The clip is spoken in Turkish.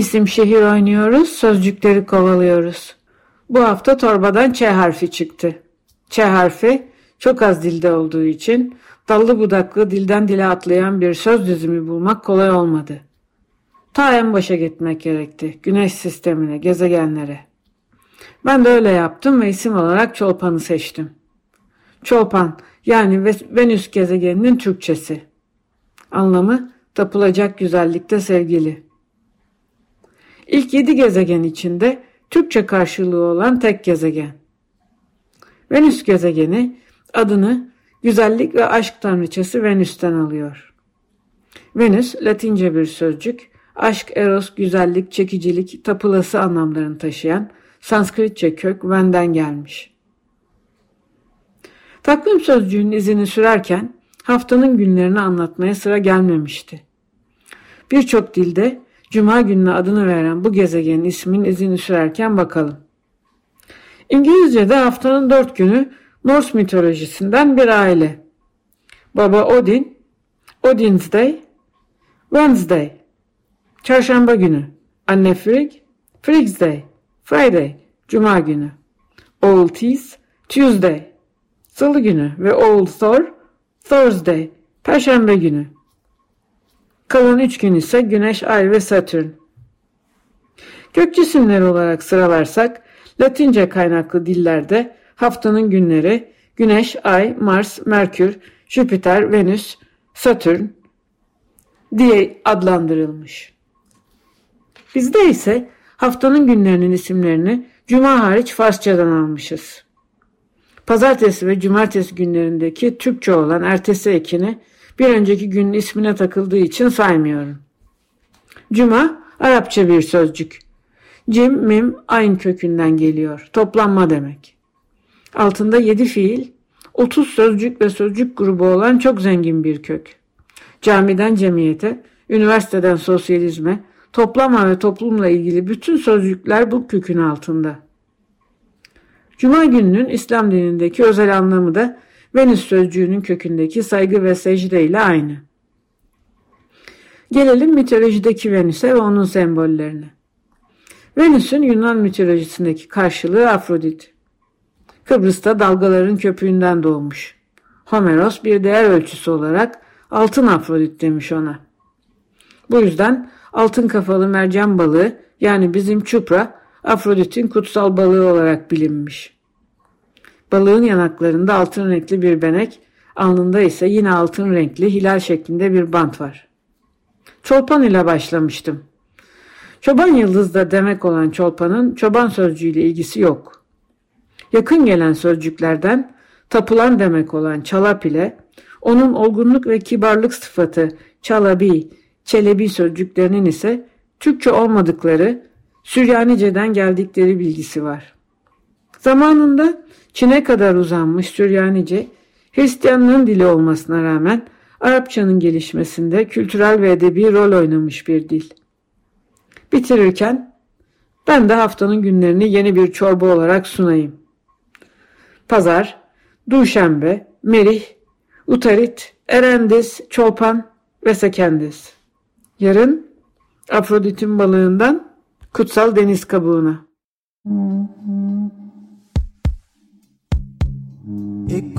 İsim şehir oynuyoruz, sözcükleri kovalıyoruz. Bu hafta torbadan Ç harfi çıktı. Ç harfi çok az dilde olduğu için dallı budaklı dilden dile atlayan bir söz dizimi bulmak kolay olmadı. Ta en başa gitmek gerekti. Güneş sistemine, gezegenlere. Ben de öyle yaptım ve isim olarak Çolpan'ı seçtim. Çolpan yani Ve- Venüs gezegeninin Türkçesi. Anlamı tapılacak güzellikte sevgili. İlk yedi gezegen içinde Türkçe karşılığı olan tek gezegen. Venüs gezegeni adını güzellik ve aşk tanrıçası Venüs'ten alıyor. Venüs Latince bir sözcük, aşk, eros, güzellik, çekicilik, tapılası anlamlarını taşıyan Sanskritçe kök Ven'den gelmiş. Takvim sözcüğünün izini sürerken haftanın günlerini anlatmaya sıra gelmemişti. Birçok dilde Cuma gününe adını veren bu gezegenin isminin izini sürerken bakalım. İngilizce'de haftanın dört günü Norse mitolojisinden bir aile. Baba Odin, Odin's Day, Wednesday, Çarşamba günü. Anne Frigg, Frigg's Day, Friday, Cuma günü. Old Teeth, Tuesday, Salı günü ve Old Thor, Thursday, Perşembe günü. Kalan üç gün ise Güneş, Ay ve Satürn. Gök cisimleri olarak sıralarsak Latince kaynaklı dillerde haftanın günleri Güneş, Ay, Mars, Merkür, Jüpiter, Venüs, Satürn diye adlandırılmış. Bizde ise haftanın günlerinin isimlerini Cuma hariç Farsçadan almışız. Pazartesi ve cumartesi günlerindeki Türkçe olan ertesi ekini bir önceki günün ismine takıldığı için saymıyorum. Cuma Arapça bir sözcük. Cim, mim aynı kökünden geliyor. Toplanma demek. Altında 7 fiil, 30 sözcük ve sözcük grubu olan çok zengin bir kök. Camiden cemiyete, üniversiteden sosyalizme, toplama ve toplumla ilgili bütün sözcükler bu kökün altında. Cuma gününün İslam dinindeki özel anlamı da Venüs sözcüğünün kökündeki saygı ve secde ile aynı. Gelelim mitolojideki Venüs'e ve onun sembollerine. Venüs'ün Yunan mitolojisindeki karşılığı Afrodit. Kıbrıs'ta dalgaların köpüğünden doğmuş. Homeros bir değer ölçüsü olarak altın Afrodit demiş ona. Bu yüzden altın kafalı mercan balığı yani bizim çupra Afrodit'in kutsal balığı olarak bilinmiş. Balığın yanaklarında altın renkli bir benek, alnında ise yine altın renkli hilal şeklinde bir bant var. Çolpan ile başlamıştım. Çoban yıldızda demek olan çolpanın çoban sözcüğüyle ilgisi yok. Yakın gelen sözcüklerden tapılan demek olan çalap ile onun olgunluk ve kibarlık sıfatı çalabi, çelebi sözcüklerinin ise Türkçe olmadıkları Süryanice'den geldikleri bilgisi var. Zamanında Çin'e kadar uzanmış Süryanice, Hristiyanlığın dili olmasına rağmen Arapçanın gelişmesinde kültürel ve edebi rol oynamış bir dil. Bitirirken ben de haftanın günlerini yeni bir çorba olarak sunayım. Pazar, Duşembe, Merih, Utarit, Erendiz, Çolpan ve Sekendiz. Yarın Afrodit'in balığından kutsal deniz kabuğuna.